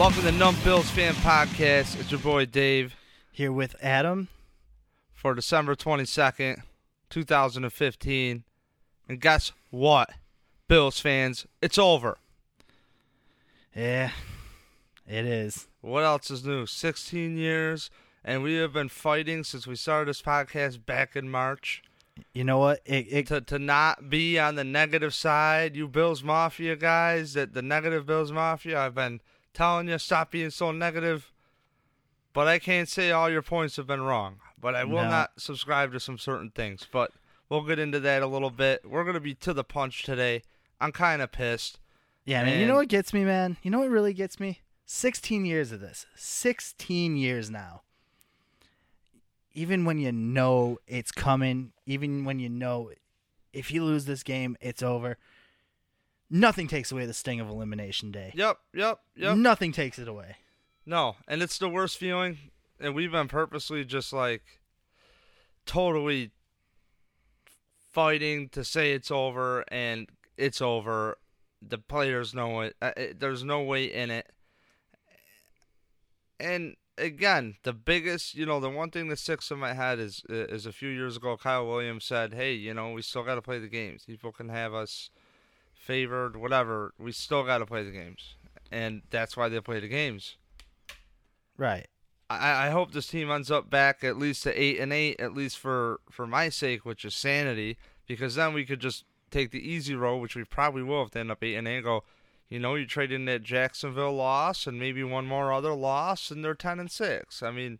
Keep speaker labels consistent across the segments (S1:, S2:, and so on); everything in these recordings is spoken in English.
S1: Welcome to Numb Bills Fan Podcast. It's your boy Dave
S2: Here with Adam.
S1: for December 22nd, 2015. And guess what? Bills fans, it's over.
S2: Yeah, it is.
S1: What else is new? 16 years, and we have been fighting since we started this podcast back in March
S2: You know what? It, it
S1: to, to not be on the negative side. You Bills Mafia guys, that the negative Bills Mafia, I've been telling you, stop being so negative. But I can't say all your points have been wrong. But I will
S2: No.
S1: not subscribe to some certain things. But we'll get into that a little bit. We're going to be to the punch today. I'm kind of pissed.
S2: yeah, man. You know what gets me, man? You know what really gets me? 16 years of this. 16 years now. Even when you know it's coming, even when you know if you lose this game, it's over. Nothing takes away the sting of elimination day.
S1: Yep, yep, yep.
S2: Nothing takes it away.
S1: No, and it's the worst feeling. And we've been purposely just like totally fighting to say it's over, and it's over. The players know it. Uh, there's no way in it. And again, the biggest, you know, the one thing that sticks in my head is is a few years ago, Kyle Williams said, "Hey, you know, we still got to play the games. People can have us favored, whatever. We still got to play the games." And that's why they play the games.
S2: Right.
S1: I, I hope this team ends up back at least to eight and eight, at least for for my sake, which is sanity, because then we could just take the easy road, which we probably will if they end up eight and eight. And go, you know, you trade in that Jacksonville loss and maybe one more other loss, and they're ten and six. I mean,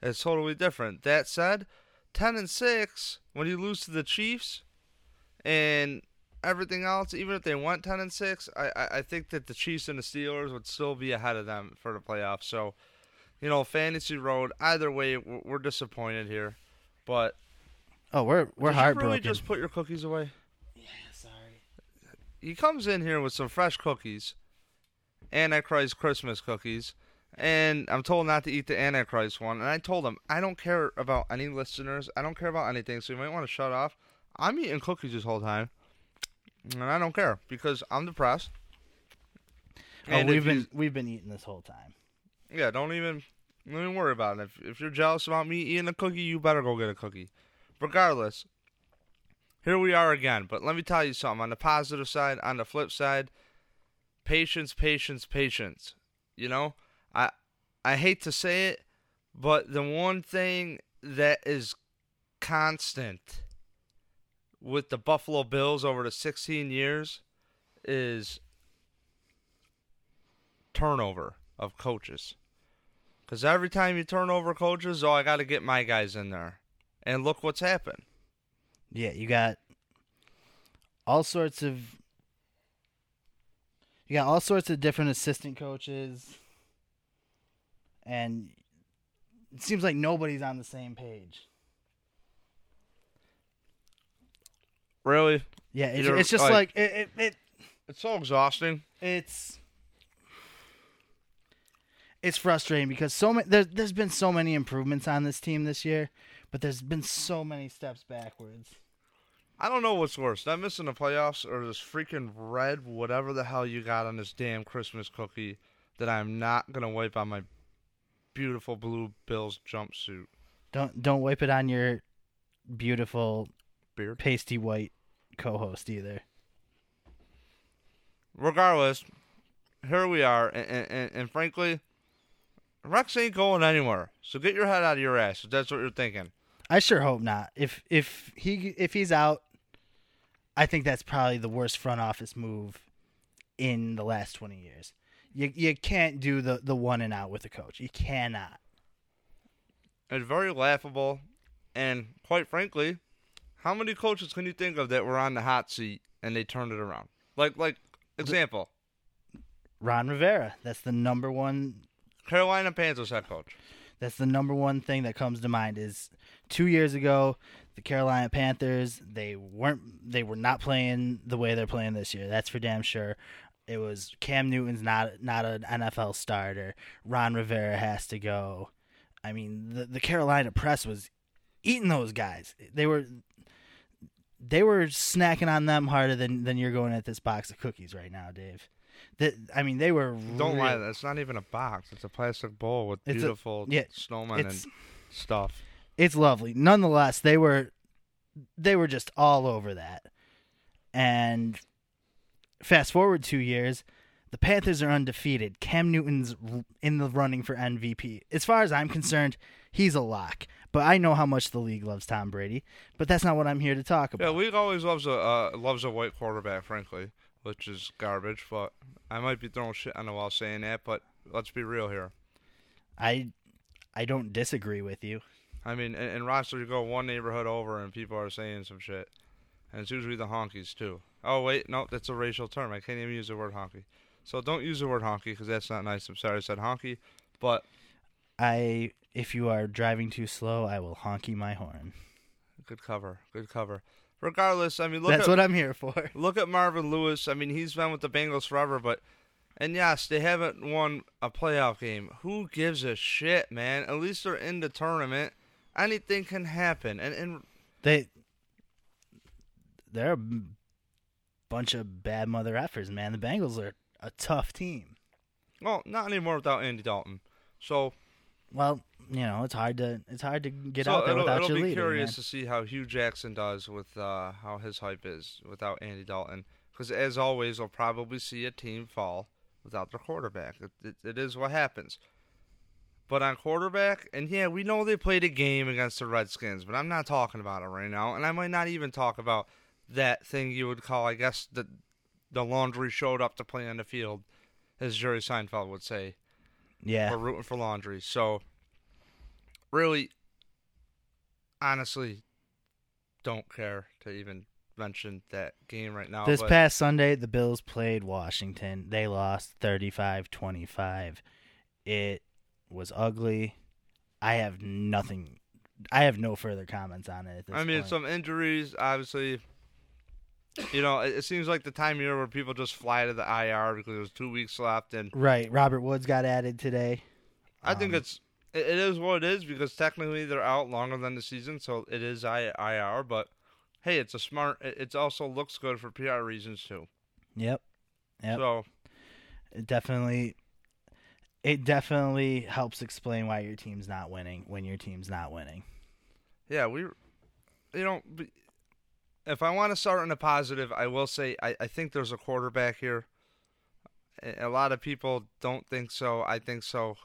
S1: it's totally different. That said, ten and six when you lose to the Chiefs, and everything else, even if they went ten and six, I, I I think that the Chiefs and the Steelers would still be ahead of them for the playoffs. So you know, fantasy road. Either way, we're we're disappointed here. But
S2: Oh, we're we're
S1: did you really just put your cookies away?
S2: yeah, sorry.
S1: He comes in here with some fresh cookies, Antichrist Christmas cookies, and I'm told not to eat the Antichrist one. And I told him I don't care about any listeners. I don't care about anything. So you might want to shut off. I'm eating cookies this whole time, and I don't care because I'm depressed.
S2: Oh,
S1: And
S2: we've been
S1: you-
S2: we've been eating this whole time.
S1: Yeah, don't even don't even worry about it. If if you're jealous about me eating a cookie, you better go get a cookie. Regardless, here we are again. But let me tell you something. On the positive side, on the flip side, patience, patience, patience. You know, I I hate to say it, but the one thing that is constant with the Buffalo Bills over the 16 years is turnover of coaches. Because every time you turn over coaches, oh, I got to get my guys in there. And look what's happened.
S2: Yeah, you got all sorts of you got all sorts of different assistant coaches and it seems like nobody's on the same page.
S1: Really?
S2: Yeah, it's, it's just
S1: like-
S2: like, it, it, it
S1: It's so exhausting.
S2: it's it's frustrating because so many there, there's been so many improvements on this team this year, but there's been so many steps backwards.
S1: I don't know what's worse, not missing the playoffs or this freaking red, whatever the hell you got on this damn Christmas cookie that I'm not going to wipe on my beautiful blue Bills jumpsuit
S2: Don't don't wipe it on your beautiful
S1: beard.
S2: pasty white co-host either.
S1: Regardless, here we are. And, and, and frankly, Rex ain't going anywhere. So get your head out of your ass if that's what you're thinking.
S2: I sure hope not. If if he if he's out, I think that's probably the worst front office move in the last twenty years. You you can't do the the one and out with a coach. You cannot.
S1: It's very laughable. And quite frankly, how many coaches can you think of that were on the hot seat and they turned it around? Like, like example,
S2: Ron Rivera, that's the number one.
S1: Carolina Panthers head coach.
S2: That's the number one thing that comes to mind is two years ago, the Carolina Panthers, they weren't they were not playing the way they're playing this year. That's for damn sure. It was Cam Newton's not not an NFL starter. Ron Rivera has to go. I mean, the the Carolina press was eating those guys. They were they were snacking on them harder than than you're going at this box of cookies right now, Dave. That I mean, they were.
S1: Don't
S2: real-
S1: lie. That's not even a box. It's a plastic bowl with
S2: It's a-
S1: beautiful
S2: yeah,
S1: snowmen and stuff.
S2: it's lovely. Nonetheless, they were they were just all over that. And fast forward two years, the Panthers are undefeated. Cam Newton's in the running for MVP. As far as I'm concerned, he's a lock. But I know how much the league loves Tom Brady. But that's not what I'm here to talk about.
S1: Yeah, league always loves a uh, loves a white quarterback, frankly, which is garbage. But I might be throwing shit on the wall saying that, but let's be real here.
S2: I I don't disagree with you.
S1: I mean, in, in roster, you go one neighborhood over, and people are saying some shit, and it's usually the honkies too. Oh wait, no, that's a racial term. I can't even use the word honky. So don't use the word honky because that's not nice. I'm sorry I said honky, but
S2: I if you are driving too slow, I will honky my horn.
S1: good cover, good cover. Regardless, I mean, look
S2: That's
S1: at
S2: what I'm here for.
S1: look at Marvin Lewis. I mean, he's been with the Bengals forever, but and yes, they haven't won a playoff game. Who gives a shit, man? At least they're in the tournament. Anything can happen, and and
S2: They they're a bunch of bad mother effers, man. The Bengals are a tough team.
S1: well, not anymore without Andy Dalton. So
S2: Well, you know, it's hard to it's hard to get
S1: so
S2: out there
S1: it'll,
S2: without
S1: it'll
S2: your
S1: be
S2: leader.
S1: curious
S2: man.
S1: to see how Hue Jackson does with uh, how his hype is without Andy Dalton. Because as always, we'll probably see a team fall without their quarterback. It, it, it is what happens. But on quarterback, and yeah, we know they played a game against the Redskins, but I'm not talking about it right now, and I might not even talk about that thing you would call, I guess, the the laundry showed up to play on the field, as Jerry Seinfeld would say.
S2: Yeah.
S1: We're rooting for laundry. So, really, honestly, don't care to even mention that game right now.
S2: This
S1: but
S2: past Sunday, the Bills played Washington. They lost 35-25. It was ugly. I have nothing. I have no further comments on it. At this
S1: I mean,
S2: point.
S1: some injuries, obviously. You know, it, it seems like the time of year where people just fly to the IR because there's two weeks left, and
S2: right. Robert Woods got added today.
S1: I think
S2: Um,
S1: it's it, it is what it is because technically they're out longer than the season, so it is I- IR. But hey, it's a smart. It, it also looks good for PR reasons too.
S2: Yep. Yep.
S1: So
S2: It definitely it definitely helps explain why your team's not winning when your team's not winning.
S1: yeah, we, you know, if I want to start in a positive, I will say I, I think there's a quarterback here. A lot of people don't think so. I think so.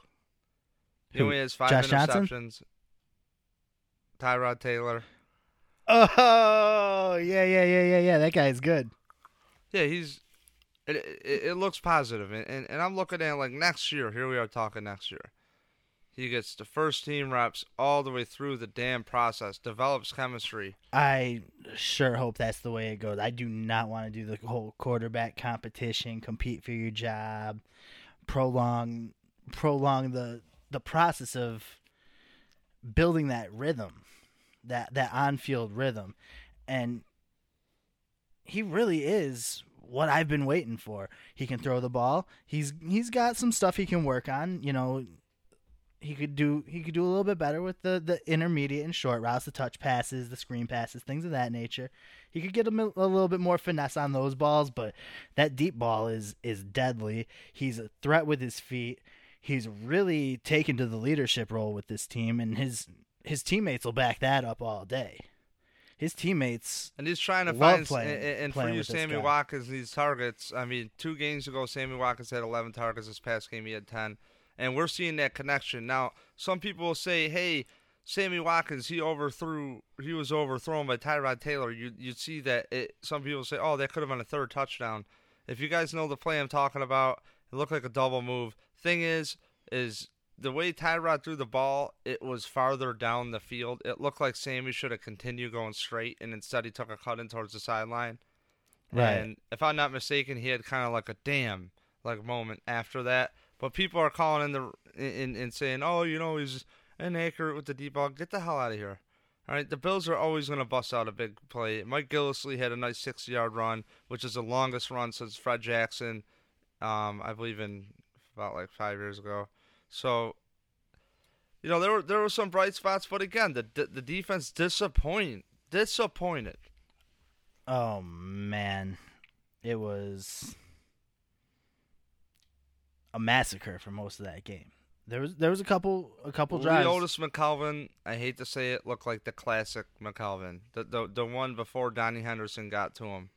S1: You know,
S2: Who?
S1: he has five
S2: Josh Johnson?
S1: Tyrod Taylor.
S2: Oh yeah, yeah, yeah, yeah, yeah. That guy's good.
S1: Yeah, he's. It, it, it looks positive, and, and and I'm looking at like next year. Here we are talking next year. He gets the first team reps all the way through the damn process, develops chemistry.
S2: I sure hope that's the way it goes. I do not want to do the whole quarterback competition, compete for your job, prolong prolong the the process of building that rhythm, that that on-field rhythm. And he really is what I've been waiting for. He can throw the ball. He's he's got some stuff he can work on, you know, he could do he could do a little bit better with the the intermediate and short routes, the touch passes, the screen passes, things of that nature. He could get a, a little bit more finesse on those balls, but that deep ball is is deadly. He's a threat with his feet. He's really taken to the leadership role with this team, and his his teammates will back that up all day. His teammates,
S1: And he's trying to find
S2: playing-
S1: and, and for you, Sammy. Watkins these targets. I mean, two games ago, Sammy Watkins had 11 targets. This past game, he had 10, and we're seeing that connection now. Some people will say, "Hey, Sammy Watkins, he overthrew, he was overthrown by Tyrod Taylor." You you'd see that. It, some people say, "Oh, that could have been a third touchdown." If you guys know the play I'm talking about, it looked like a double move. Thing is, is the way Tyrod threw the ball, it was farther down the field. It looked like Sammy should have continued going straight, and instead he took a cut in towards the sideline.
S2: Right.
S1: And if I'm not mistaken, he had kind of like a damn like moment after that. But people are calling in the in and saying, oh, you know, he's inaccurate with the deep ball. Get the hell out of here. All right, the Bills are always going to bust out a big play. Mike Gillislee had a nice 60-yard run, which is the longest run since Fred Jackson, um, I believe in about like five years ago. So, you know, there were there were some bright spots, but again, the the, the defense disappointed. Disappointed.
S2: Oh man, it was a massacre for most of that game. There was there was a couple a couple drives.
S1: Leodis McKelvin, I hate to say it, looked like the classic McKelvin, the the the one before Donnie Henderson got to him,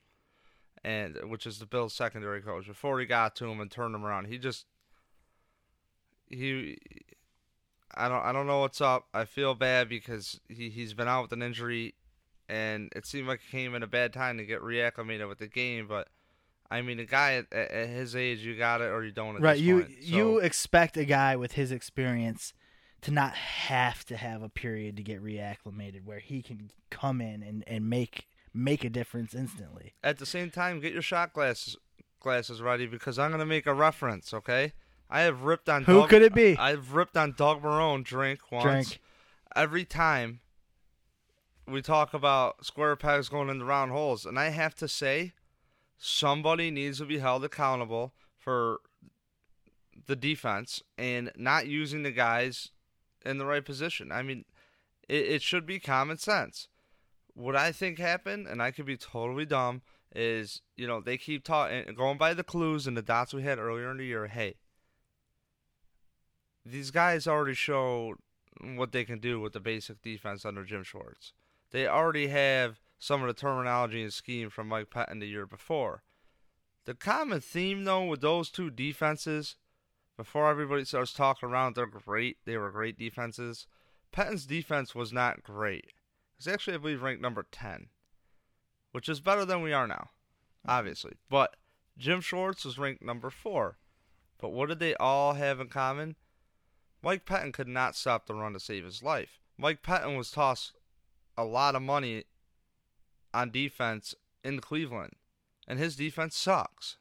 S1: and which is the Bills' secondary coach. Before he got to him and turned him around, he just he. I don't I don't know what's up. I feel bad because he he's been out with an injury, and it seemed like he came in a bad time to get reacclimated with the game, but I mean, a guy at, at his age, you got it or you don't.
S2: right, you
S1: point, so.
S2: you expect a guy with his experience to not have to have a period to get reacclimated, where he can come in and, and make make a difference instantly.
S1: At the same time, get your shot glasses glasses ready because I'm going to make a reference. Okay, I have ripped on
S2: who could it be?
S1: I've ripped on Doug Marrone drink once.
S2: Drink.
S1: Every time we talk about square pegs going into round holes, and I have to say somebody needs to be held accountable for the defense and not using the guys in the right position. I mean, it, it should be common sense. What I think happened, and I could be totally dumb, is you know they keep talking, eh, going by the clues and the dots we had earlier in the year. Hey, these guys already showed what they can do with the basic defense under Jim Schwartz. They already have some of the terminology and scheme from Mike Pettine the year before. The common theme, though, with those two defenses, before everybody starts talking around, they're great. They were great defenses. Pettine's defense was not great. It's actually, I believe, ranked number 10, which is better than we are now, mm-hmm. obviously. But Jim Schwartz was ranked number 4. But what did they all have in common? Mike Pettine could not stop the run to save his life. Mike Pettine was tossed a lot of money on defense in Cleveland, and his defense sucks.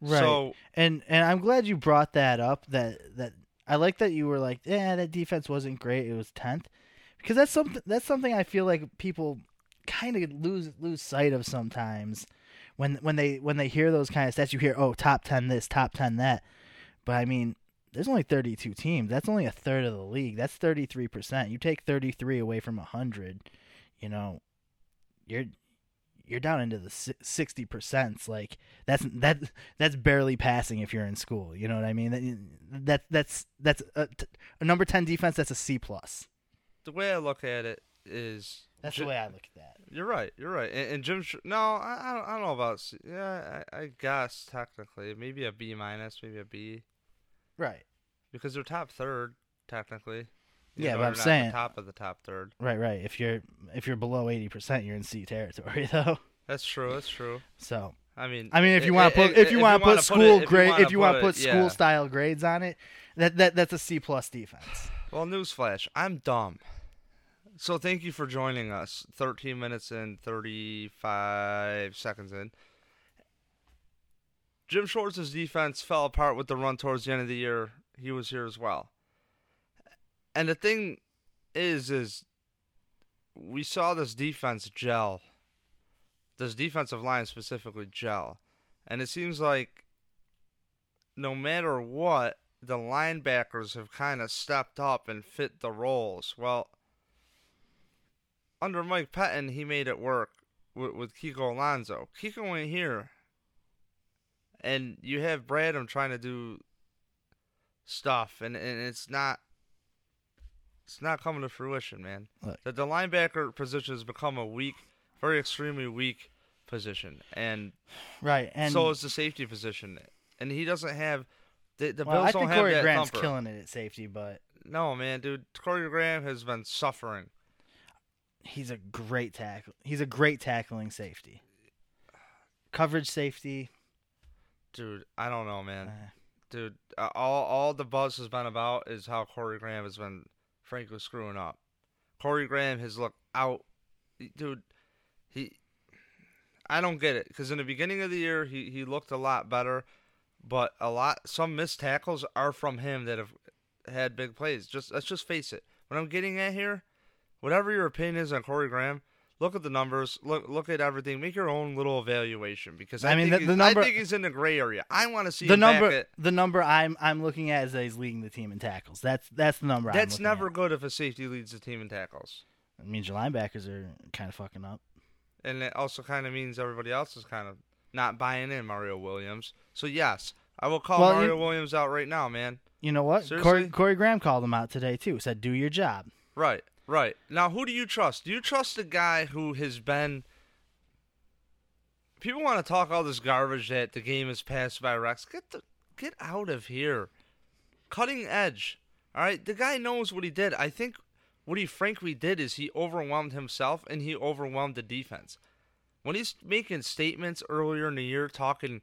S2: Right.
S1: So
S2: and and I'm glad you brought that up. That that I like that you were like, yeah, that defense wasn't great. It was tenth, because that's something that's something I feel like people kind of lose lose sight of sometimes when when they when they hear those kind of stats. You hear, oh, top ten this, top ten that, but I mean. There's only 32 teams. That's only a third of the league. That's 33%. You take 33 away from 100, you know, you're you're down into the sixty percent. Like that's that that's barely passing if you're in school. You know what I mean? That, that that's that's a, a number ten defense. That's a C plus.
S1: The way I look at it is
S2: that's the way I look at that.
S1: You're right. You're right. And, and Jim, no, I, I don't, I don't know about. C. Yeah, I, I guess technically maybe a B minus, maybe a B.
S2: Right.
S1: Because they're top third technically.
S2: Yeah, but I'm saying
S1: top of the top third.
S2: Right, right. If you're if you're below eighty percent, you're in C territory, though.
S1: That's true. That's true.
S2: So
S1: I mean,
S2: I mean, if you want to put if you want to put school grade, if you want to put school style grades on it, that that that's a C plus defense.
S1: Well, newsflash, I'm dumb. So thank you for joining us. Thirteen minutes and thirty five seconds in. Jim Schwartz's defense fell apart with the run towards the end of the year. He was here as well. And the thing is, is we saw this defense gel. This defensive line specifically gel. And it seems like no matter what, the linebackers have kind of stepped up and fit the roles. Well, under Mike Pettine, he made it work with, with Kiko Alonso. Kiko ain't here. And you have Bradham trying to do stuff, and, and it's not it's not coming to fruition, man.
S2: Look.
S1: The, the linebacker position has become a weak, very extremely weak position, and
S2: right, and
S1: so is the safety position, and he doesn't have the the
S2: well,
S1: Bills
S2: I
S1: don't
S2: think
S1: have
S2: Corey
S1: that
S2: Graham's
S1: thumper.
S2: killing it at safety, but
S1: No, man, dude, Corey Graham has been suffering.
S2: he's a great tackle. He's a great tackling safety. Coverage safety.
S1: Dude, I don't know, man.
S2: uh,
S1: Dude, all all the buzz has been about is how Corey Graham has been, frankly, screwing up. Corey Graham has looked out, dude. He, I don't get it because in the beginning of the year he he looked a lot better, but a lot some missed tackles are from him that have had big plays. Just let's just face it. What I'm getting at here, whatever your opinion is on Corey Graham, look at the numbers, look look at everything, make your own little evaluation because I,
S2: I mean,
S1: think
S2: the- the number-
S1: I think he's in the gray area. I want to see
S2: the number
S1: at-
S2: the number I'm I'm looking at is that he's leading the team in tackles. That's that's the number.
S1: That's never
S2: At.
S1: good if a safety leads the team in tackles.
S2: It means your linebackers are kind of fucking up.
S1: and it also kind of means everybody else is kind of not buying in Mario Williams. So yes, I will call
S2: Well,
S1: Mario
S2: you-
S1: Williams out right now, man.
S2: You know what? Corey, Corey Graham called him out today too. Said, "Do your job."
S1: Right, right. Now, who do you trust? Do you trust the guy who has been? People want to talk all this garbage that the game is passed by Rex. Get the get out of here. Cutting edge. All right, the guy knows what he did. I think what he frankly did is he overwhelmed himself and he overwhelmed the defense. When he's making statements earlier in the year, talking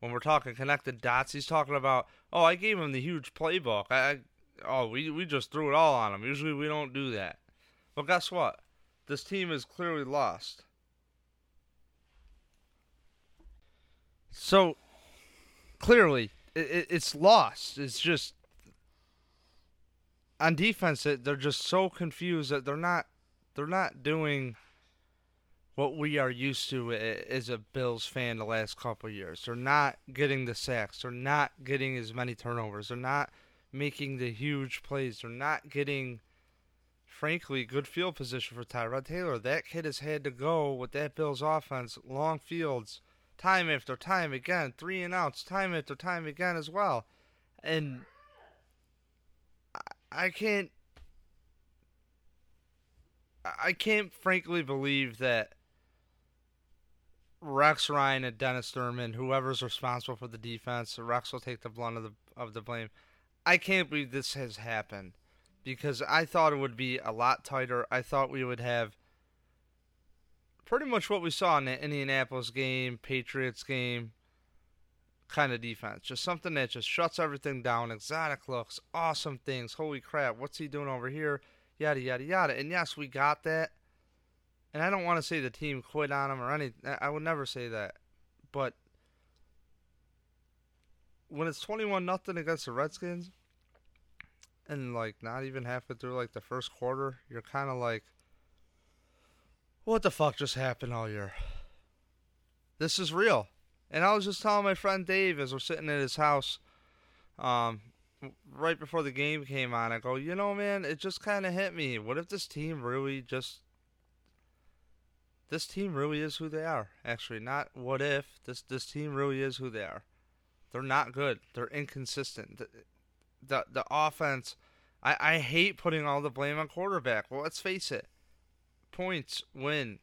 S1: when we're talking connected dots, he's talking about, oh, I gave him the huge playbook. I, I oh, we we just threw it all on them. Usually we don't do that. Well, guess what? This team is clearly lost. So clearly, it, it, it's lost. It's just on defense. They're just so confused that they're not they're not doing what we are used to as a Bills fan the last couple years. They're not getting the sacks. They're not getting as many turnovers. They're not making the huge plays. They're not getting, frankly, good field position for Tyrod Taylor. That kid has had to go with that Bills offense, long fields, time after time again, three and outs, time after time again as well. And I, can't. I can't frankly believe that Rex Ryan and Dennis Thurman, whoever's responsible for the defense, Rex will take the blunt of the of the blame. I can't believe this has happened because I thought it would be a lot tighter. I thought we would have pretty much what we saw in the Indianapolis game, Patriots game, kind of defense. Just something that just shuts everything down. Exotic looks, awesome things. Holy crap, what's he doing over here? Yada yada yada. And yes, we got that. And I don't want to say the team quit on him or anything. I would never say that. But when it's twenty-one nothing against the Redskins, and like not even halfway through like the first quarter, you're kind of like, what the fuck just happened all year? This is real. And I was just telling my friend Dave as we're sitting at his house, um, right before the game came on, I go, you know, man, it just kind of hit me. What if this team really just this team really is who they are. Actually, not what if. This this team really is who they are. They're not good. They're inconsistent. The the, offense. I, I hate putting all the blame on quarterback. Well, let's face it. Points win.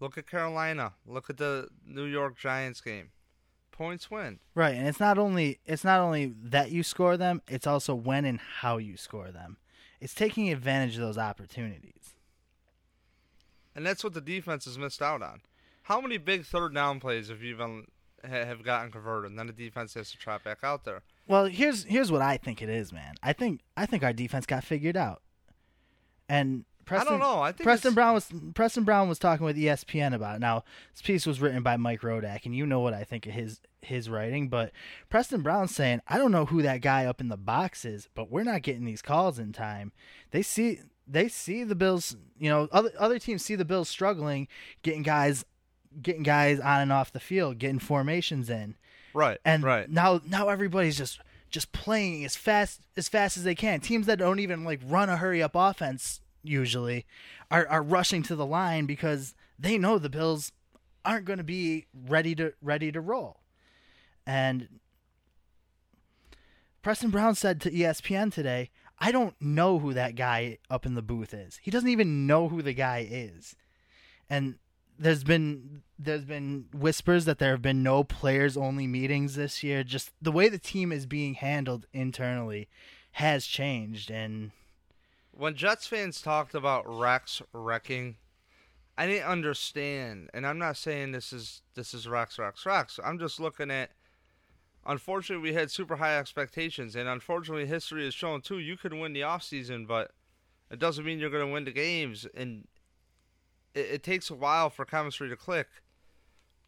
S1: Look at Carolina. Look at the New York Giants game. Points win.
S2: Right, and it's not only it's not only that you score them, it's also when and how you score them. It's taking advantage of those opportunities.
S1: And that's what the defense has missed out on. How many big third down plays have you even have gotten converted? And then the defense has to trot back out there.
S2: Well, here's here's what I think it is, man. I think I think our defense got figured out. And Preston,
S1: I don't know. I think
S2: Preston
S1: it's-
S2: Brown was Preston Brown was talking with ESPN about it. Now, this piece was written by Mike Rodak, and you know what I think of his his writing. But Preston Brown's saying, I don't know who that guy up in the box is, but we're not getting these calls in time. They see they see the Bills. You know, other other teams see the Bills struggling, getting guys getting guys on and off the field, getting formations in
S1: Right.
S2: and
S1: right.
S2: now now everybody's just just playing as fast as fast as they can. Teams that don't even like run a hurry up offense usually are are rushing to the line because they know the Bills aren't going to be ready to ready to roll. And Preston Brown said to ESPN today, "I don't know who that guy up in the booth is. He doesn't even know who the guy is." And there's been there's been whispers that there have been no players only meetings this year. Just the way the team is being handled internally has changed and
S1: when Jets fans talked about Rex wrecking, I didn't understand. And I'm not saying this is this is Rex, Rex, Rex. I'm just looking at. Unfortunately, we had super high expectations, and unfortunately, history has shown too. You can win the offseason, but it doesn't mean you're going to win the games, and it, it takes a while for chemistry to click.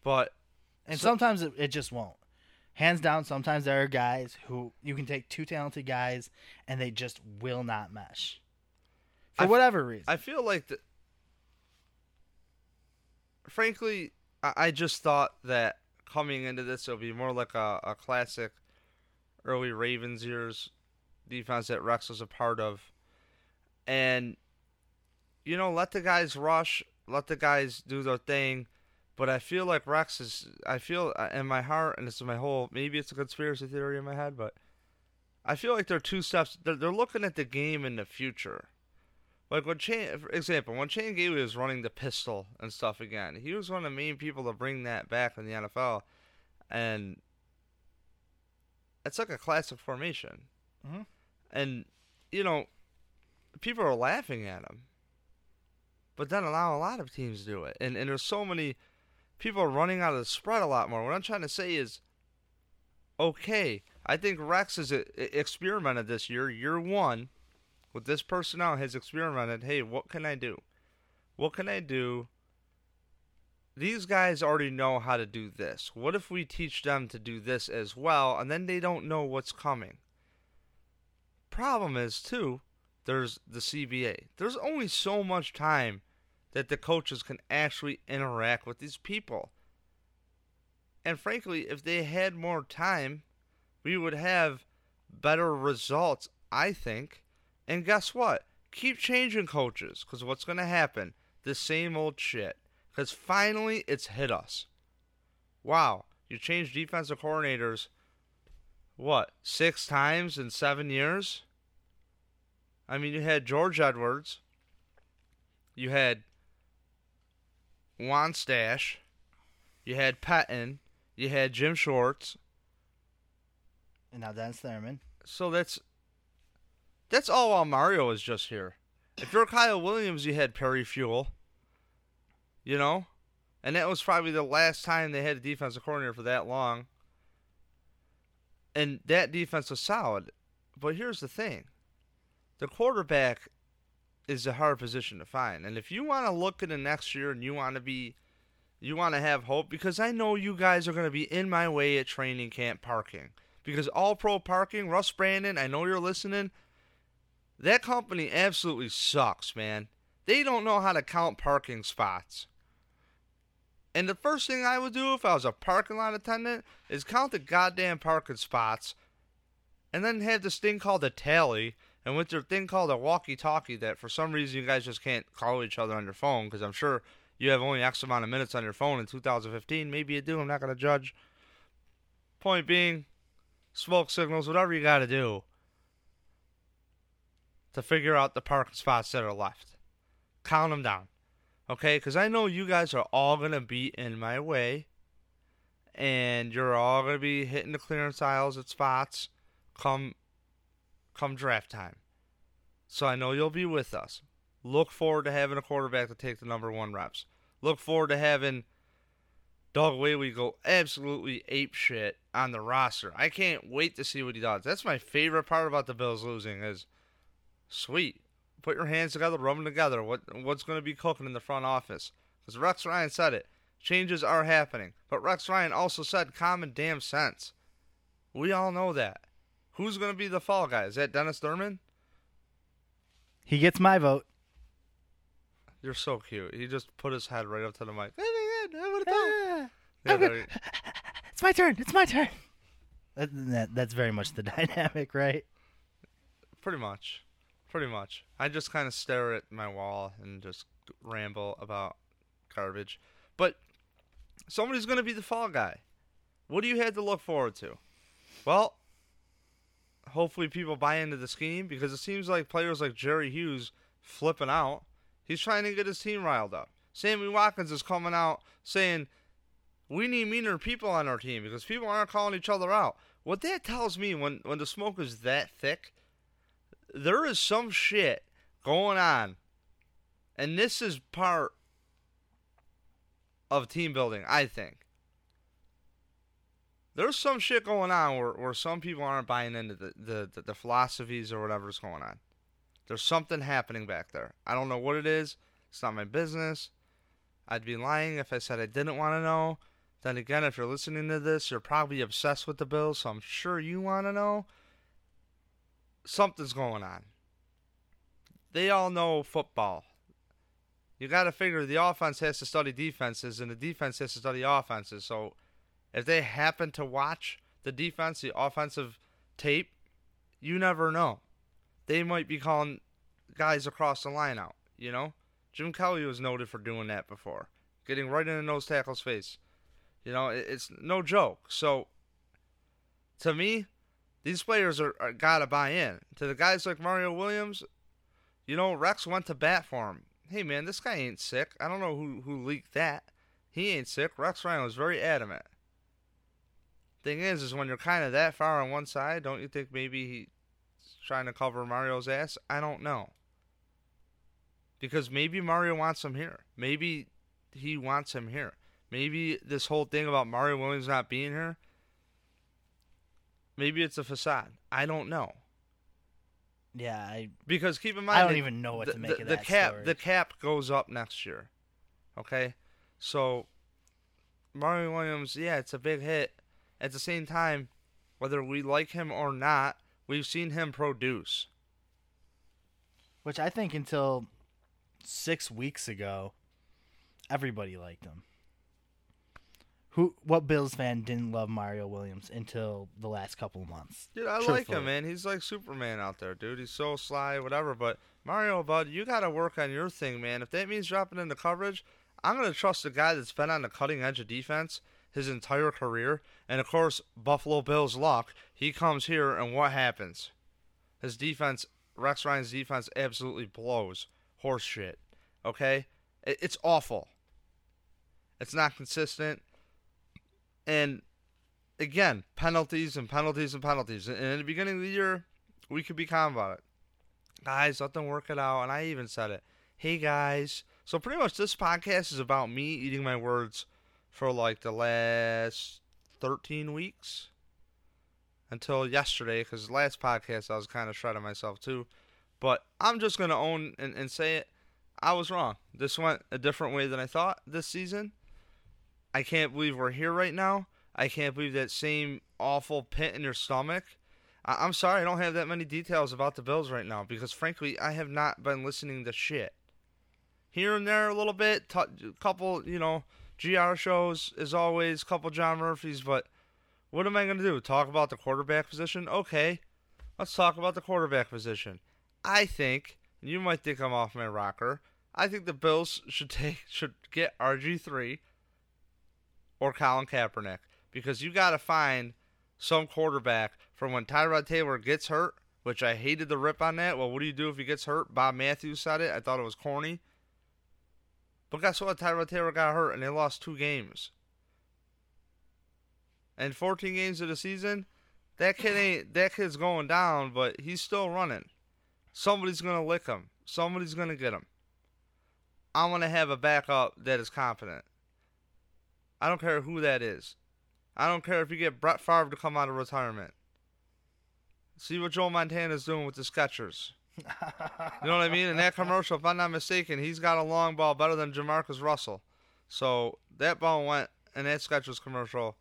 S1: But
S2: and
S1: So-
S2: sometimes it, it just won't. hands down, sometimes there are guys who you can take two talented guys and they just will not mesh for
S1: I
S2: whatever reason.
S1: I feel like the, frankly, I, I just thought that coming into this it'll be more like a, a classic early Ravens years defense that Rex was a part of. And you know, let the guys rush, let the guys do their thing. But I feel like Rex is. I feel uh, in my heart, and this is my whole. Maybe it's a conspiracy theory in my head, but I feel like they're two steps. They're, they're looking at the game in the future. Like when Chan, for example, when Chan Gailey was running the pistol and stuff again, he was one of the main people to bring that back in the NFL, and it's like a classic formation.
S2: Mm-hmm.
S1: And you know, people are laughing at him, but then allow a lot of teams to do it, and and there's so many people are running out of the spread a lot more. What I'm trying to say is, okay, I think Rex has uh, experimented this year, year one, with this personnel, has experimented. Hey, what can I do? What can I do? These guys already know how to do this. What if we teach them to do this as well, and then they don't know what's coming? Problem is, too, there's the CBA. There's only so much time that the coaches can actually interact with these people. And frankly, if they had more time, we would have better results, I think. And guess what? Keep changing coaches because what's going to happen? The same old shit. Because finally, it's hit us. Wow, you changed defensive coordinators, what, six times in seven years? I mean, you had George Edwards, you had Juan Stash, you had Pettine, you had Jim Schwartz.
S2: And now Dennis Thurman.
S1: So that's that's all while Mario was just here. If you're Kyle Williams, you had Perry Fewell, You know? And that was probably the last time they had a defensive coordinator for that long. And that defense was solid. But here's the thing the quarterback is a hard position to find. And if you want to look at the next year and you want to be, you want to have hope, because I know you guys are going to be in my way at training camp parking. Because all pro parking, Russ Brandon, I know you're listening. That company absolutely sucks, man. They don't know how to count parking spots. And the first thing I would do if I was a parking lot attendant is count the goddamn parking spots and then have this thing called a tally and with your thing called a walkie-talkie that for some reason you guys just can't call each other on your phone because I'm sure you have only X amount of minutes on your phone in 2015. Maybe you do. I'm not going to judge. Point being, smoke signals, whatever you got to do to figure out the parking spots that are left. Count them down. Okay? Because I know you guys are all going to be in my way. And you're all going to be hitting the clearance aisles at spots come come draft time. So I know you'll be with us. Look forward to having a quarterback to take the number one reps. Look forward to having Dog Doug Whaley go absolutely ape shit on the roster. I can't wait to see what he does. That's my favorite part about the Bills losing is sweet. Put your hands together, rub them together. What what's going to be cooking in the front office? Because Rex Ryan said it. Changes are happening. But Rex Ryan also said common damn sense. We all know that. Who's going to be the fall guy? Is that Dennis Thurman?
S2: He gets my vote.
S1: You're so cute. He just put his head right up to the mic.
S2: Ah,
S1: Yeah,
S2: okay.
S1: there
S2: It's my turn. It's my turn. That, that, that's very much the dynamic, right?
S1: pretty much. Pretty much. I just kind of stare at my wall and just ramble about garbage. But somebody's going to be the fall guy. What do you have to look forward to? Well, hopefully people buy into the scheme because it seems like players like Jerry Hughes flipping out. He's trying to get his team riled up. Sammy Watkins is coming out saying we need meaner people on our team because people aren't calling each other out. What that tells me when when the smoke is that thick, there is some shit going on. And this is part of team building, I think. There's some shit going on where, where some people aren't buying into the, the, the, the philosophies or whatever's going on. There's something happening back there. I don't know what it is. It's not my business. I'd be lying if I said I didn't want to know. Then again, if you're listening to this, you're probably obsessed with the Bills, so I'm sure you want to know. Something's going on. They all know football. You got to figure the offense has to study defenses, and the defense has to study offenses. So if they happen to watch the defense, the offensive tape, you never know. They might be calling guys across the line out, you know? Jim Kelly was noted for doing that before, getting right in the nose tackle's face. You know, it's no joke. So, to me, these players are, are got to buy in. To the guys like Mario Williams, you know, Rex went to bat for him. Hey, man, this guy ain't sick. I don't know who, who leaked that. He ain't sick. Rex Ryan was very adamant. Thing is, is when you're kind of that far on one side, don't you think maybe he's trying to cover Mario's ass? I don't know. Because maybe Mario wants him here. Maybe he wants him here. Maybe this whole thing about Mario Williams not being here, maybe it's a facade. I don't know.
S2: Yeah, I
S1: Because keep in mind,
S2: I don't even know what
S1: the,
S2: to make
S1: the,
S2: of that.
S1: the cap.
S2: story.
S1: The cap goes up next year. Okay, so Mario Williams, yeah, it's a big hit. At the same time, whether we like him or not, we've seen him produce.
S2: which I think until six weeks ago, everybody liked him. Who? What Bills fan didn't love Mario Williams until the last couple of months?
S1: Dude, I like him, man. He's like Superman out there, dude. He's so sly, whatever. But Mario, bud, you got to work on your thing, man. If that means dropping into coverage, I'm gonna trust a guy that's been on the cutting edge of defense his entire career. And of course, Buffalo Bills luck. He comes here, and what happens? His defense, Rex Ryan's defense, absolutely blows horse shit. Okay, it's awful. It's not consistent, and again, penalties and penalties and penalties. And in the beginning of the year, we could be calm about it. Guys, let them work it out. And I even said it. Hey, guys. So pretty much this podcast is about me eating my words for like the last 13 weeks until yesterday. Because last podcast, I was kind of shredding myself too. But I'm just going to own and, and say it. I was wrong. This went a different way than I thought this season. I can't believe we're here right now. I can't believe that same awful pit in your stomach. I- I'm sorry, I don't have that many details about the Bills right now because, frankly, I have not been listening to shit. Here and there, a little bit, t- couple, you know, GR shows as always, couple John Murphys, but what am I going to do? Talk about the quarterback position? Okay, let's talk about the quarterback position. I think, and you might think I'm off my rocker. I think the Bills should take should get RG three or Colin Kaepernick because you got to find some quarterback from when Tyrod Taylor gets hurt, which I hated the rip on that. Well, what do you do if he gets hurt? Bob Matthews said it. I thought it was corny. But guess what? Tyrod Taylor got hurt and they lost two games. And 14 games of the season, that kid ain't that kid's going down, but he's still running. Somebody's gonna lick him. Somebody's gonna get him. I'm gonna have a backup that is confident. I don't care who that is. I don't care if you get Brett Favre to come out of retirement. See what Joe Montana's doing with the Skechers. You know what I mean? In that commercial, if I'm not mistaken, he's got a long ball better than Jamarcus Russell. So that ball went in that Skechers commercial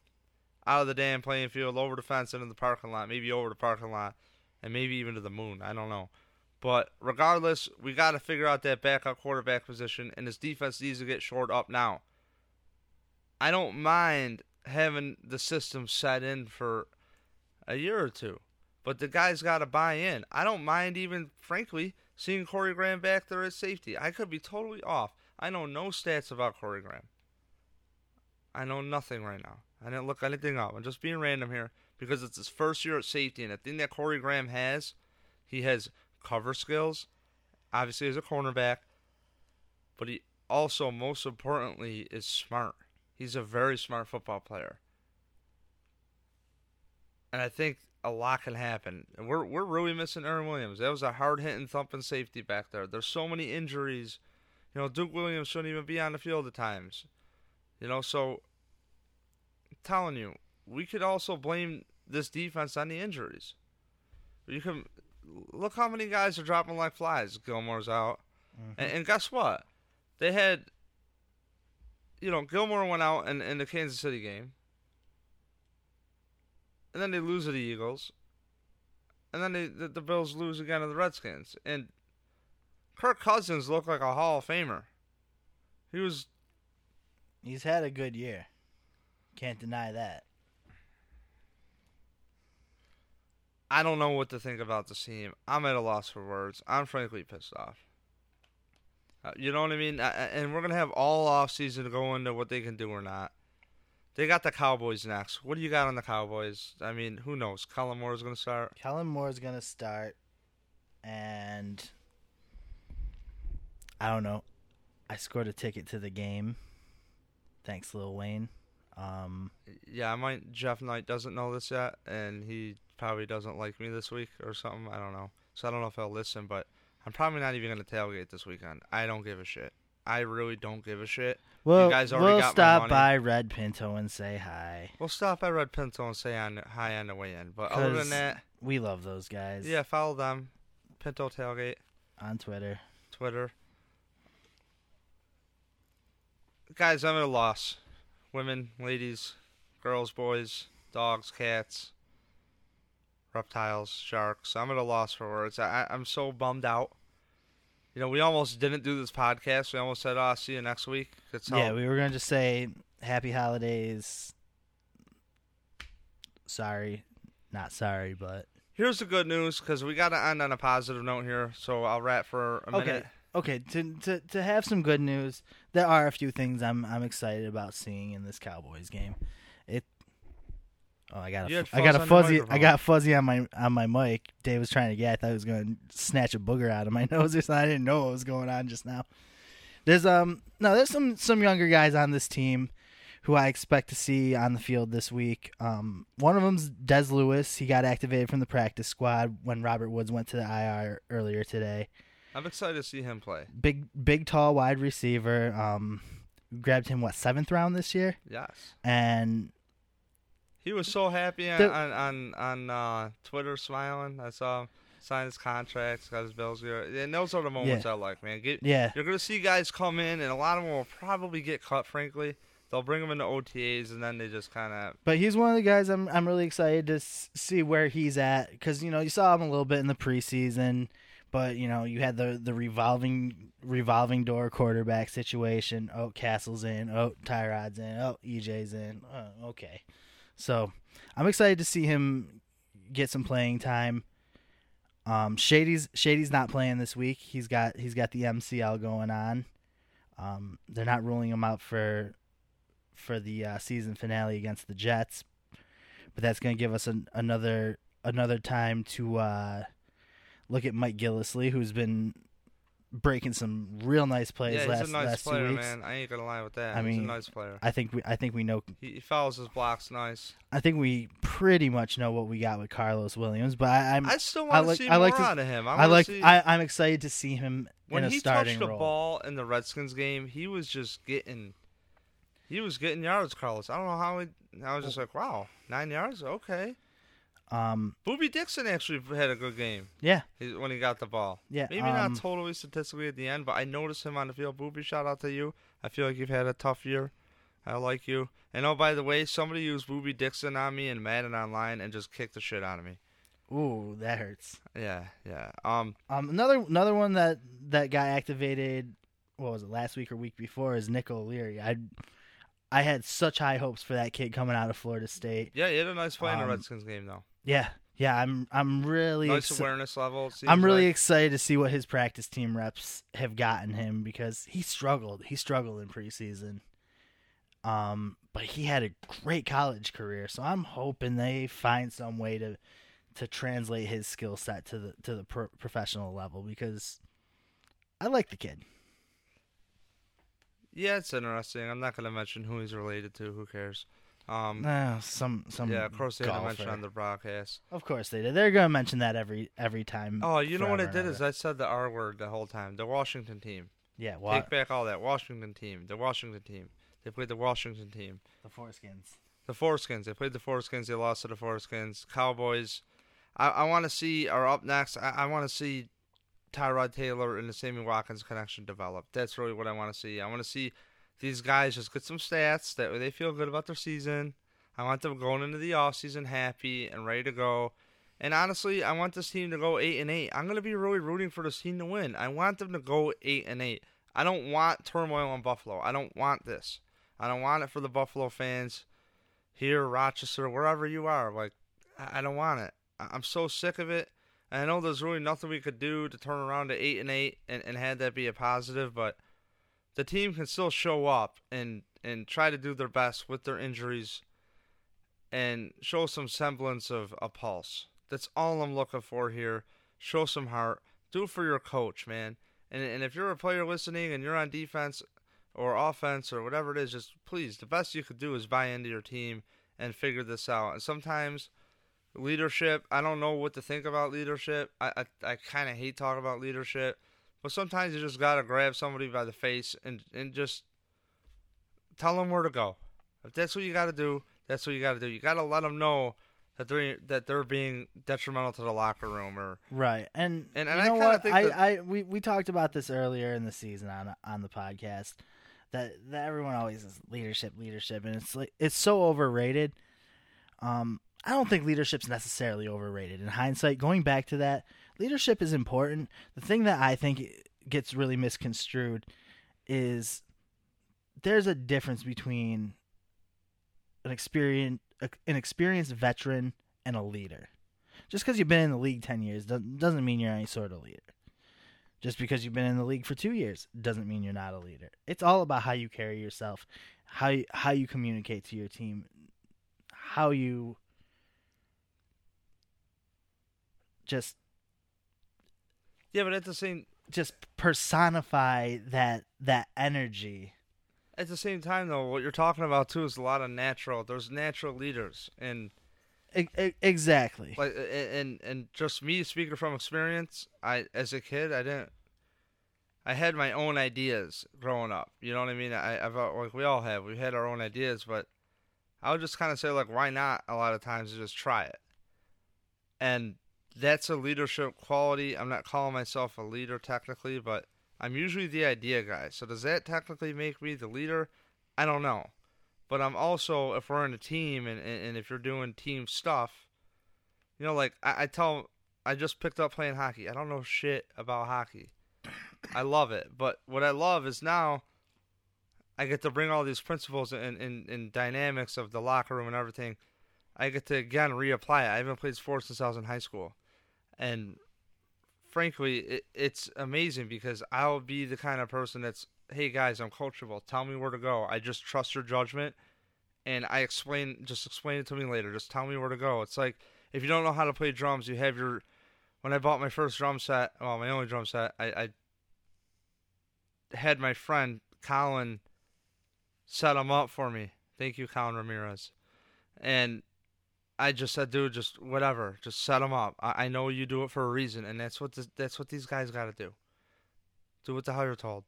S1: out of the damn playing field, over the fence, into the parking lot, maybe over the parking lot, and maybe even to the moon. I don't know. But regardless, we got to figure out that backup quarterback position, and this defense needs to get shored up now. I don't mind having the system set in for a year or two, but the guy's got to buy in. I don't mind even, frankly, seeing Corey Graham back there at safety. I could be totally off. I know no stats about Corey Graham. I know nothing right now. I didn't look anything up. I'm just being random here because it's his first year at safety, and the thing that Corey Graham has, he has cover skills, obviously as a cornerback, but he also, most importantly, is smart. He's a very smart football player. And I think a lot can happen. And we're we're really missing Aaron Williams. That was a hard hitting thumping safety back there. There's so many injuries. You know, Duke Williams shouldn't even be on the field at times. You know, so I'm telling you, we could also blame this defense on the injuries. You can look how many guys are dropping like flies. Gilmore's out, mm-hmm. and, and guess what? They had, you know, Gilmore went out in, in the Kansas City game. And then they lose to the Eagles. And then they, the, the Bills lose again to the Redskins. And Kirk Cousins looked like a Hall of Famer. He was
S2: He's had a good year. Can't deny that.
S1: I don't know what to think about this team. I'm at a loss for words. I'm frankly pissed off. Uh, you know what I mean? Uh, and we're gonna have all off season to go into what they can do or not. They got the Cowboys next. What do you got on the Cowboys? I mean, who knows? Kellen Moore is gonna start.
S2: Kellen Moore is gonna start, and I don't know. I scored a ticket to the game. Thanks, Lil Wayne. Um,
S1: Yeah, I might. Jeff Knight doesn't know this yet, and he probably doesn't like me this week or something. I don't know. So I don't know if he'll listen, but I'm probably not even gonna tailgate this weekend. I don't give a shit. I really don't give a shit.
S2: well,
S1: guys already
S2: we'll
S1: got
S2: stop by Red Pinto and say hi.
S1: We'll stop at Red Pinto and say on hi on the way in. But other than that,
S2: We love those guys.
S1: yeah, follow them. Pinto Tailgate,
S2: On Twitter.
S1: Twitter. Guys, I'm at a loss. Women, ladies, girls, boys, dogs, cats, reptiles, sharks. I'm at a loss for words. I, I'm so bummed out. You know, we almost didn't do this podcast. We almost said, "Oh, see you next week." That's how
S2: Yeah, we were gonna just say happy holidays. Sorry, not sorry, but
S1: Here's the good news because we got to end on a positive note here. So I'll wrap for a
S2: Okay.
S1: minute.
S2: okay. To to to have some good news, there are a few things I'm I'm excited about seeing in this Cowboys game. Oh, I got a, got a fuzzy. I got fuzzy on my on my mic. Dave was trying to get. I thought he was going to snatch a booger out of my nose or something. I didn't know what was going on just now. There's um no, there's some some younger guys on this team who I expect to see on the field this week. Um, one of them's Dez Lewis. He got activated from the practice squad when Robert Woods went to the IR earlier today.
S1: I'm excited to see him play.
S2: Big, big, tall wide receiver. Um, grabbed him what seventh round this year,
S1: Yes.
S2: and
S1: He was so happy on
S2: The-
S1: on on, on uh, Twitter, smiling. I saw him sign his contracts, got his bills here, and those are the moments I like, man. Get,
S2: yeah,
S1: You're gonna see guys come in, and a lot of them will probably get cut. Frankly, they'll bring them into OTAs, and then they just kind of
S2: But he's one of the guys I'm I'm really excited to s- see where he's at because you know you saw him a little bit in the preseason, but you know you had the the revolving revolving door quarterback situation. Oh, Cassel's in. Oh, Tyrod's in. Oh, EJ's in. Oh, okay, so I'm excited to see him get some playing time. Um, Shady's Shady's not playing this week. He's got he's got the MCL going on. Um, they're not ruling him out for for the uh, season finale against the Jets, but that's going to give us an, another another time to uh, look at Mike Gillislee, who's been breaking some real nice plays
S1: yeah,
S2: last
S1: he's a nice
S2: last
S1: player,
S2: two weeks.
S1: man. I ain't gonna lie with that.
S2: I
S1: he's
S2: mean,
S1: a nice player.
S2: I think we I think we know
S1: He, he follows his blocks nice.
S2: I think we pretty much know what we got with Karlos Williams, but I, I'm
S1: I still want to
S2: like-
S1: see
S2: I like
S1: more
S2: to-
S1: out of him. I,
S2: I like
S1: see,
S2: I, I'm excited to see him
S1: when
S2: in a
S1: he touched the
S2: role.
S1: ball in the Redskins game, he was just getting, he was getting yards, Karlos. I don't know how. He, I was just like, wow, nine yards, okay.
S2: Um,
S1: Boobie Dixon actually had a good game
S2: yeah,
S1: he- when he got the ball.
S2: yeah.
S1: Maybe
S2: um,
S1: not totally statistically at the end, but I noticed him on the field. Boobie, shout out to you. I feel like you've had a tough year. I like you. And oh, by the way, somebody used Boobie Dixon on me and Madden Online and just kicked the shit out of me.
S2: Ooh, that hurts.
S1: Yeah, yeah. Um,
S2: Um, another another one that that got activated. What was it last week or week before? Is Nick O'Leary. I I had such high hopes for that kid coming out of Florida State.
S1: yeah, he had a nice play in the
S2: Um,
S1: Redskins game though.
S2: Yeah, yeah. I'm I'm really
S1: Nice awareness level.
S2: I'm really
S1: like.
S2: excited to see what his practice team reps have gotten him because he struggled. He struggled in preseason. Um, but he had a great college career, so I'm hoping they find some way to to translate his skill set to the to the pro- professional level because I like the kid.
S1: Yeah, it's interesting. I'm not gonna mention who he's related to. Who cares? Um,
S2: No, some some
S1: yeah, of course they had to mention on the broadcast.
S2: Of course they did. They're gonna mention that every every time.
S1: Oh, you know what I
S2: forever and
S1: did is. I said the R word the whole time. The Washington team.
S2: yeah, wa-
S1: Take back all that. Washington team. The Washington team. They played the Washington team.
S2: the foreskins.
S1: The Foreskins. They played the Foreskins. They lost to the Foreskins. Cowboys. I, I want to see, are up next. I, I want to see Tyrod Taylor and the Sammy Watkins connection develop. That's really what I want to see. I want to see these guys just get some stats that way they feel good about their season. I want them going into the off season happy and ready to go. And honestly, I want this team to go eight and eight. I'm gonna be really rooting for this team to win. I want them to go eight and eight. I don't want turmoil in Buffalo. I don't want this. I don't want it for the Buffalo fans here, Rochester, wherever you are. Like, I don't want it. I'm so sick of it. I know there's really nothing we could do to turn around to eight and eight and, and have that be a positive, but the team can still show up and, and try to do their best with their injuries and show some semblance of a pulse. That's all I'm looking for here. Show some heart. Do for your coach, man. And and if you're a player listening and you're on defense or offense or whatever it is, just please, the best you could do is buy into your team and figure this out. And sometimes leadership, I don't know what to think about leadership. I I, I kind of hate talking about leadership, but sometimes you just gotta grab somebody by the face and and just tell them where to go. If that's what you got to do, that's what you got to do. You got to let them know that they're that they're being detrimental to the locker room or
S2: right. And
S1: And-
S2: and,
S1: I kinda
S2: what?
S1: think
S2: I,
S1: that-
S2: I we we talked about this earlier in the season on on the podcast that that everyone always is leadership, leadership, and it's like it's so overrated. Um, I don't think leadership's necessarily overrated. In hindsight, going back to that, leadership is important. The thing that I think gets really misconstrued is there's a difference between an experienced an experienced veteran and a leader. Just because you've been in the league ten years doesn't mean you're any sort of leader. Just because you've been in the league for two years doesn't mean you're not a leader. It's all about how you carry yourself, how you, how you communicate to your team, how you just
S1: yeah. But at the same
S2: just personify that that energy.
S1: at the same time though, what you're talking about too is a lot of natural. There's natural leaders and.
S2: Exactly.
S1: like and and just me speaking from experience i as a kid i didn't i had my own ideas growing up you know what i mean i i've like we all have we had our own ideas but i would just kind of say like why not a lot of times just try it and that's a leadership quality i'm not calling myself a leader technically but i'm usually the idea guy so does that technically make me the leader i don't know but I'm also if we're in a team and, and, if you're doing team stuff, you know, like I, I tell I just picked up playing hockey. I don't know shit about hockey. I love it. But what I love is now I get to bring all these principles and, and, and dynamics of the locker room and everything. I get to again reapply it. I haven't played sports since I was in high school. And frankly, it, it's amazing because I'll be the kind of person that's hey guys, I'm coachable. Tell me where to go. I just trust your judgment, and I explain. Just explain it to me later. Just tell me where to go. It's like if you don't know how to play drums, you have your. When I bought my first drum set, well, my only drum set, I, I had my friend Colin set them up for me. Thank you, Colin Ramirez, and I just said, dude, just whatever, just set them up. I, I know you do it for a reason, and that's what that's what these guys got to do. Do what the hell you're told.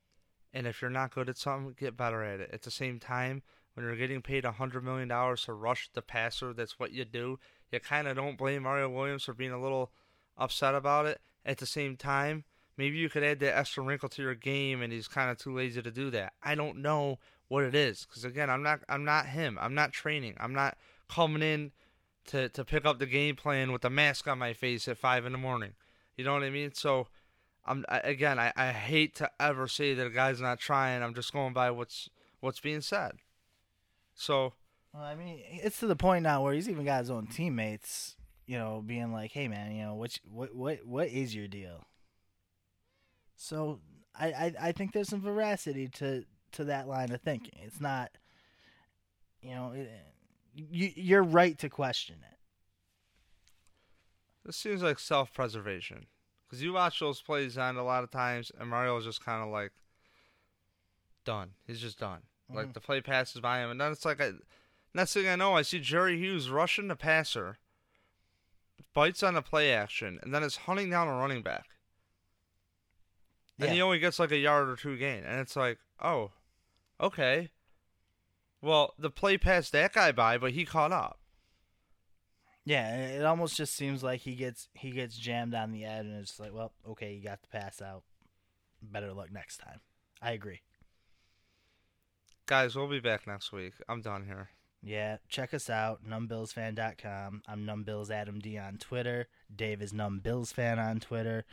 S1: And if you're not good at something, get better at it. At the same time, when you're getting paid a hundred million dollars to rush the passer, that's what you do. You kind of don't blame Mario Williams for being a little upset about it. At the same time, maybe you could add that extra wrinkle to your game, and he's kind of too lazy to do that. I don't know what it is, because again, I'm not I'm not him. I'm not training. I'm not coming in to to pick up the game plan with a mask on my face at five in the morning. You know what I mean? So. I'm I, again. I, I hate to ever say that a guy's not trying. I'm just going by what's what's being said. So
S2: Well, I mean, it's to the point now where he's even got his own teammates, you know, being like, "Hey, man, you know, what what what what is your deal?" So I I, I think there's some veracity to to that line of thinking. It's not, you know, it, you you're right to question it.
S1: this seems like self-preservation because you watch those plays on a lot of times, and Mario's just kind of like done. He's just done. Like
S2: Mhm.
S1: the play passes by him, and then it's like I, next thing I know, I see Jerry Hughes rushing the passer, bites on the play action, and then is hunting down a running back. And he only gets like a yard or two gain. And it's like, oh, okay. Well, the play passed that guy by, but he caught up.
S2: Yeah, it almost just seems like he gets he gets jammed on the edge, and it's like, well, okay, you got the pass out. Better luck next time. I agree.
S1: guys, we'll be back next week. I'm done here.
S2: Yeah, check us out, numbillsfan.com. I'm Numbills Adam D on Twitter. Dave is Numbillsfan on Twitter.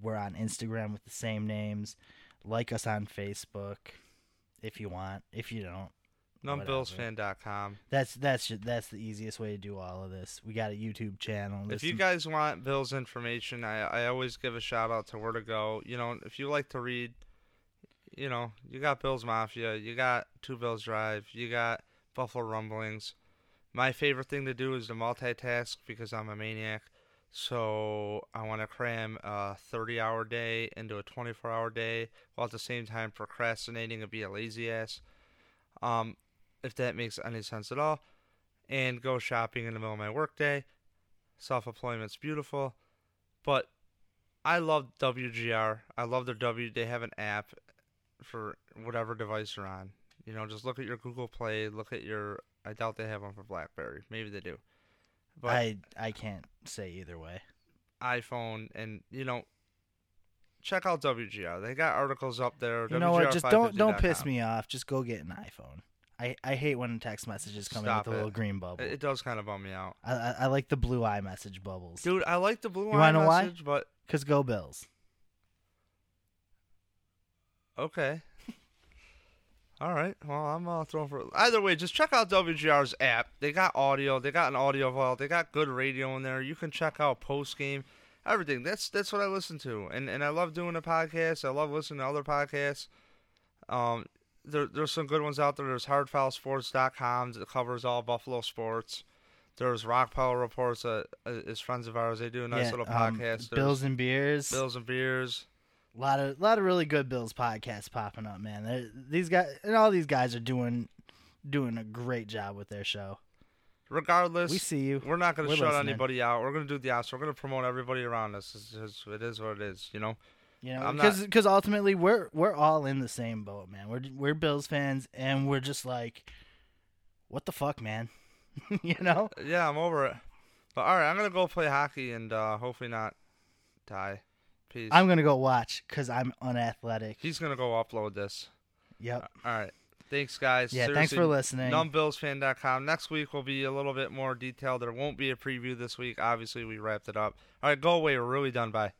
S2: We're on Instagram with the same names. Like us on Facebook if you want. If you don't, Whatever.
S1: NumbBillsFan.com.
S2: that's that's that's the easiest way to do all of this. We got a YouTube channel.
S1: If you guys want Bill's information, I, I always give a shout out to where to go. You know, if you like to read, you know, you got Bill's Mafia, you got Two Bills Drive, you got Buffalo Rumblings. My favorite thing to do is to multitask because I'm a maniac. So I want to cram a 30 hour day into a 24 hour day while at the same time procrastinating and be a lazy ass. Um, if that makes any sense at all. And go shopping in the middle of my workday. Self employment's beautiful. But I love WGR. I love their W. They have an app for whatever device you're on. You know, just look at your Google Play. Look at your. I doubt they have one for BlackBerry. Maybe they do. But
S2: I I can't say either way.
S1: iPhone and you know, check out WGR. They got articles up there.
S2: You know what? Just don't don't piss me off. Just go get an iPhone. I, I hate when text messages come
S1: Stop
S2: in with a
S1: it.
S2: little green bubble.
S1: It, it does kind of bum me out,
S2: I, I I like the blue iMessage bubbles.
S1: dude. I like the blue
S2: You
S1: eye
S2: wanna know why?
S1: message, but
S2: Cause go Bills.
S1: Okay. All right. Well, I'm uh, throwing for either way. Just check out WGR's app. They got audio. They got an audio file. They got good radio in there. You can check out post game, everything. That's that's what I listen to, and and I love doing a podcast. I love listening to other podcasts. Um, there there's some good ones out there. There's HardFoulSports.com that covers all Buffalo sports. There's Rock Power Reports. Uh, is friends of ours. They do a nice
S2: yeah,
S1: little
S2: um,
S1: podcast. There's
S2: Bills and beers.
S1: Bills and beers.
S2: A lot of lot of really good Bills podcasts popping up, man. They're, these guys and all these guys are doing doing a great job with their show.
S1: Regardless,
S2: We see you.
S1: We're not going to shut
S2: listening.
S1: anybody out. We're going to do the opposite. We're going to promote everybody around us. It's just, it is what it is, you know.
S2: You know, because because ultimately we're we're all in the same boat, man. We're we're Bills fans, and we're just like, what the fuck, man? you know,
S1: Yeah, I'm over it. But all right, I'm going to go play hockey and uh, hopefully not die. Peace.
S2: I'm gonna go watch because I'm unathletic.
S1: He's going to go upload this.
S2: Yep.
S1: All right. Thanks, guys.
S2: Yeah. Thanks for listening.
S1: NumbBillsFan.com. Next week will be a little bit more detailed. There won't be a preview this week. Obviously, we wrapped it up. All right, go away. We're really done. Bye.